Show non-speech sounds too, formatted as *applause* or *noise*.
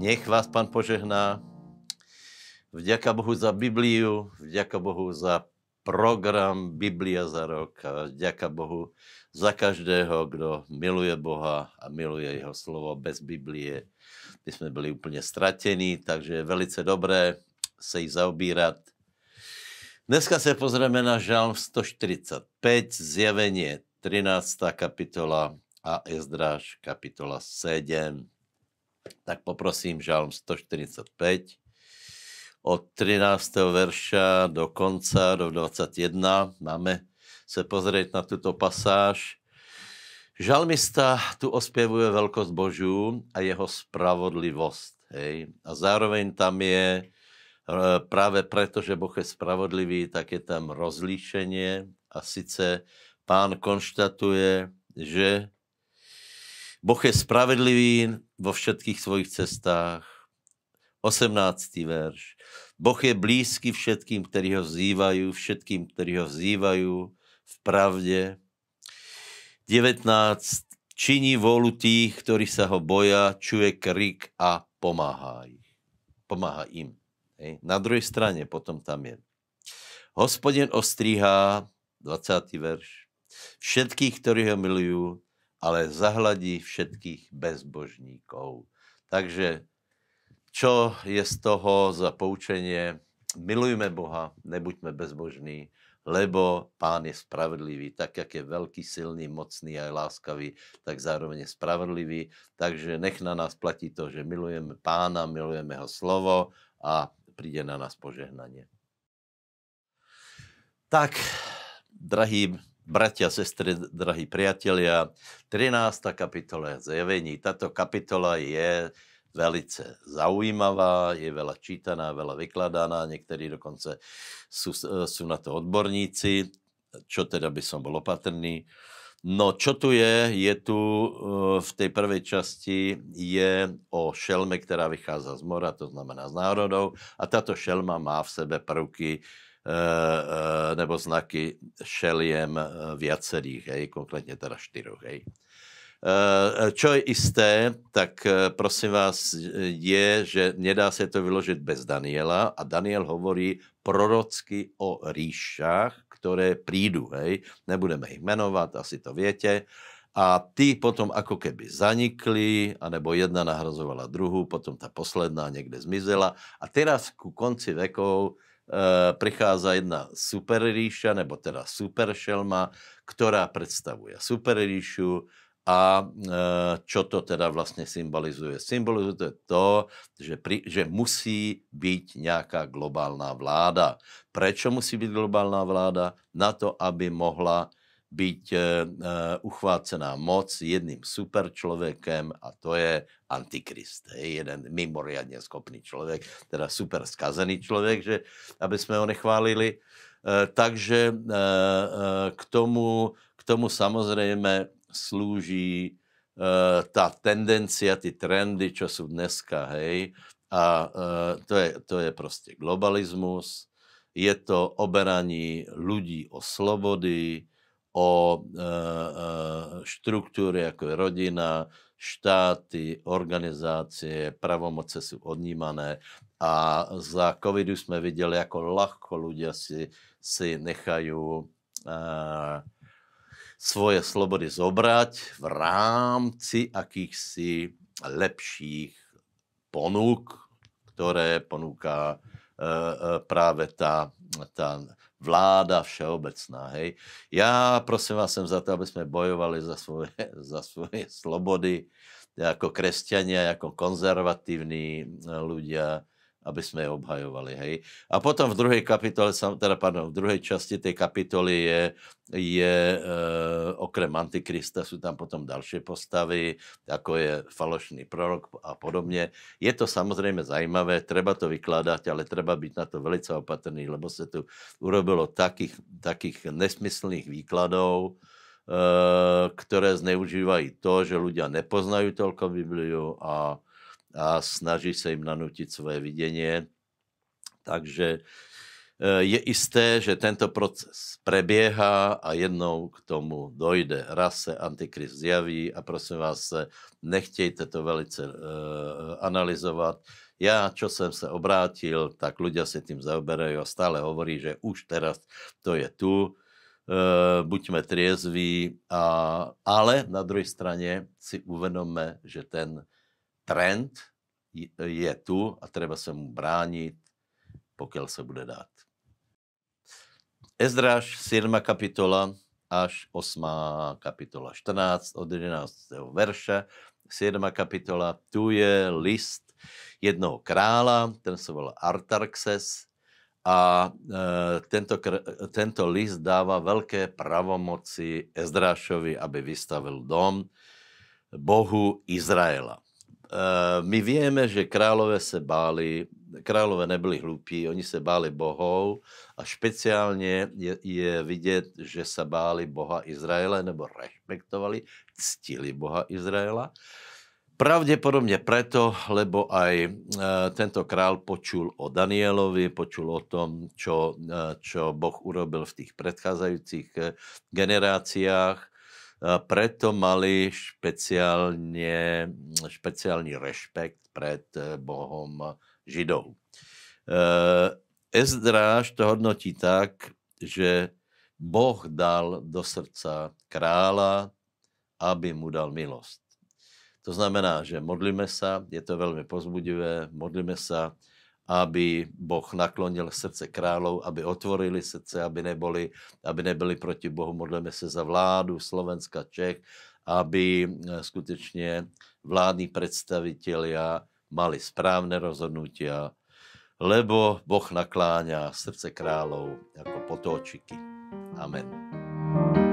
Nech vás Pán požehná. Vďaka Bohu za Bibliu, vďaka Bohu za program Biblia za rok a vďaka Bohu za každého, kdo miluje Boha a miluje jeho slovo bez Biblie. My sme byli úplne stratení, takže je velice dobré se jí zaobírat. Dneska se pozrieme na Žalm 145, zjevenie 13. kapitola a Ezdráž kapitola 7 tak poprosím Žalm 145 od 13. verša do konca, do 21. Máme se pozrieť na tuto pasáž. Žalmista tu ospěvuje veľkosť Božú a jeho spravodlivosť. Hej? A zároveň tam je, e, práve preto, že Boh je spravodlivý, tak je tam rozlíšenie a sice pán konštatuje, že Boh je spravedlivý vo všetkých svojich cestách. 18. verš. Boh je blízky všetkým, ktorí ho vzývajú, všetkým, ktorí ho vzývajú v pravde. 19. Činí vôľu tých, ktorí sa ho boja, čuje krik a pomáha, ich. pomáha im. Hej. Na druhej strane potom tam je. Hospodin ostríhá, 20. verš, všetkých, ktorí ho milujú, ale zahladí všetkých bezbožníkov. Takže čo je z toho za poučenie? Milujme Boha, nebuďme bezbožní, lebo Pán je spravedlivý. Tak, jak je veľký, silný, mocný a láskavý, tak zároveň je spravedlivý. Takže nech na nás platí to, že milujeme Pána, milujeme Jeho slovo a príde na nás požehnanie. Tak, drahí bratia, sestry, drahí priatelia, 13. kapitola zjevení. Táto kapitola je velice zaujímavá, je veľa čítaná, veľa vykladaná, niektorí dokonce sú, sú na to odborníci, čo teda by som bol opatrný. No, čo tu je? Je tu eh, v tej prvej časti je o šelme, ktorá vychádza z mora, to znamená z národov. A táto šelma má v sebe prvky eh, nebo znaky šeliem eh, viacerých, hej, konkrétně teda štyroch. Hej. Čo je isté, tak prosím vás, je, že nedá se to vyložit bez Daniela a Daniel hovorí prorocky o ríšach, ktoré prídu, hej. Nebudeme ich menovať, asi to viete. A ty potom ako keby zanikli, anebo jedna nahrazovala druhú, potom ta posledná niekde zmizela. A teraz ku konci vekov Eh, prichádza jedna super ríša, nebo teda super šelma, ktorá predstavuje super ríšu a eh, čo to teda vlastne symbolizuje? Symbolizuje to, že, pri, že musí byť nejaká globálna vláda. Prečo musí byť globálna vláda? Na to, aby mohla byť uh, uchvácená moc jedným super človekem a to je antikrist. Hej, jeden mimoriadne schopný človek, teda super skazený človek, že aby sme ho nechválili. Uh, takže uh, k, tomu, k tomu samozrejme slúži uh, tá tendencia, ty trendy, čo sú dneska, hej, a uh, to, je, to je proste globalizmus, je to oberaní ľudí o slobody, o e, e, štruktúre, ako je rodina, štáty, organizácie, pravomoce sú odnímané a za covidu sme videli, ako ľahko ľudia si, si nechajú e, svoje slobody zobrať v rámci akýchsi lepších ponúk, ktoré ponúka práve tá, tá vláda všeobecná. Hej. Ja prosím vás sem za to, aby sme bojovali za svoje, *laughs* za svoje slobody ako kresťania, ako konzervatívni ľudia, aby sme je obhajovali. Hej. A potom v druhej kapitole, teda pardon, v druhej časti tej kapitoly je, je e, okrem Antikrista sú tam potom ďalšie postavy, ako je falošný prorok a podobne. Je to samozrejme zajímavé, treba to vykladať, ale treba byť na to velice opatrný, lebo sa tu urobilo takých, takých nesmyslných výkladov, e, ktoré zneužívajú to, že ľudia nepoznajú toľko Bibliu a a snaží sa im nanútiť svoje videnie. Takže je isté, že tento proces prebieha a jednou k tomu dojde. Raz se Antikrist zjaví a prosím vás, nechtějte to velice uh, analyzovat. Ja, čo som sa obrátil, tak ľudia si tým zaoberajú a stále hovorí, že už teraz to je tu. Uh, buďme triezví, a, ale na druhej strane si uvedomme, že ten trend je tu a treba sa mu brániť, pokiaľ sa bude dať. Ezdráž, 7. kapitola až 8. kapitola, 14 od 11. verša, 7. kapitola, tu je list jednoho krála, ten sa volá Artaxes a e, tento, tento list dáva veľké pravomoci Ezdrášovi, aby vystavil dom Bohu Izraela. Eh, my vieme, že králové se báli, králové nebyli hlupí, oni se báli bohov a špeciálně je, je vidět, že se báli Boha Izraele nebo rešpektovali, ctili Boha Izraela. Pravděpodobně preto, lebo aj e, tento král počul o Danielovi, počul o tom, čo, e, čo Boh urobil v tých predchádzajúcich generáciách preto mali špeciálne, špeciálny rešpekt pred eh, Bohom Židov. Eh, Ezdráž to hodnotí tak, že Boh dal do srdca krála, aby mu dal milosť. To znamená, že modlíme sa, je to veľmi pozbudivé, modlíme sa, aby Boh naklonil srdce kráľov, aby otvorili srdce, aby neboli, aby neboli proti Bohu. Modlíme sa za vládu Slovenska, Čech, aby eh, skutečne vládni predstavitelia mali správne rozhodnutia, lebo Boh nakláňa srdce kráľov ako potočiky. Amen.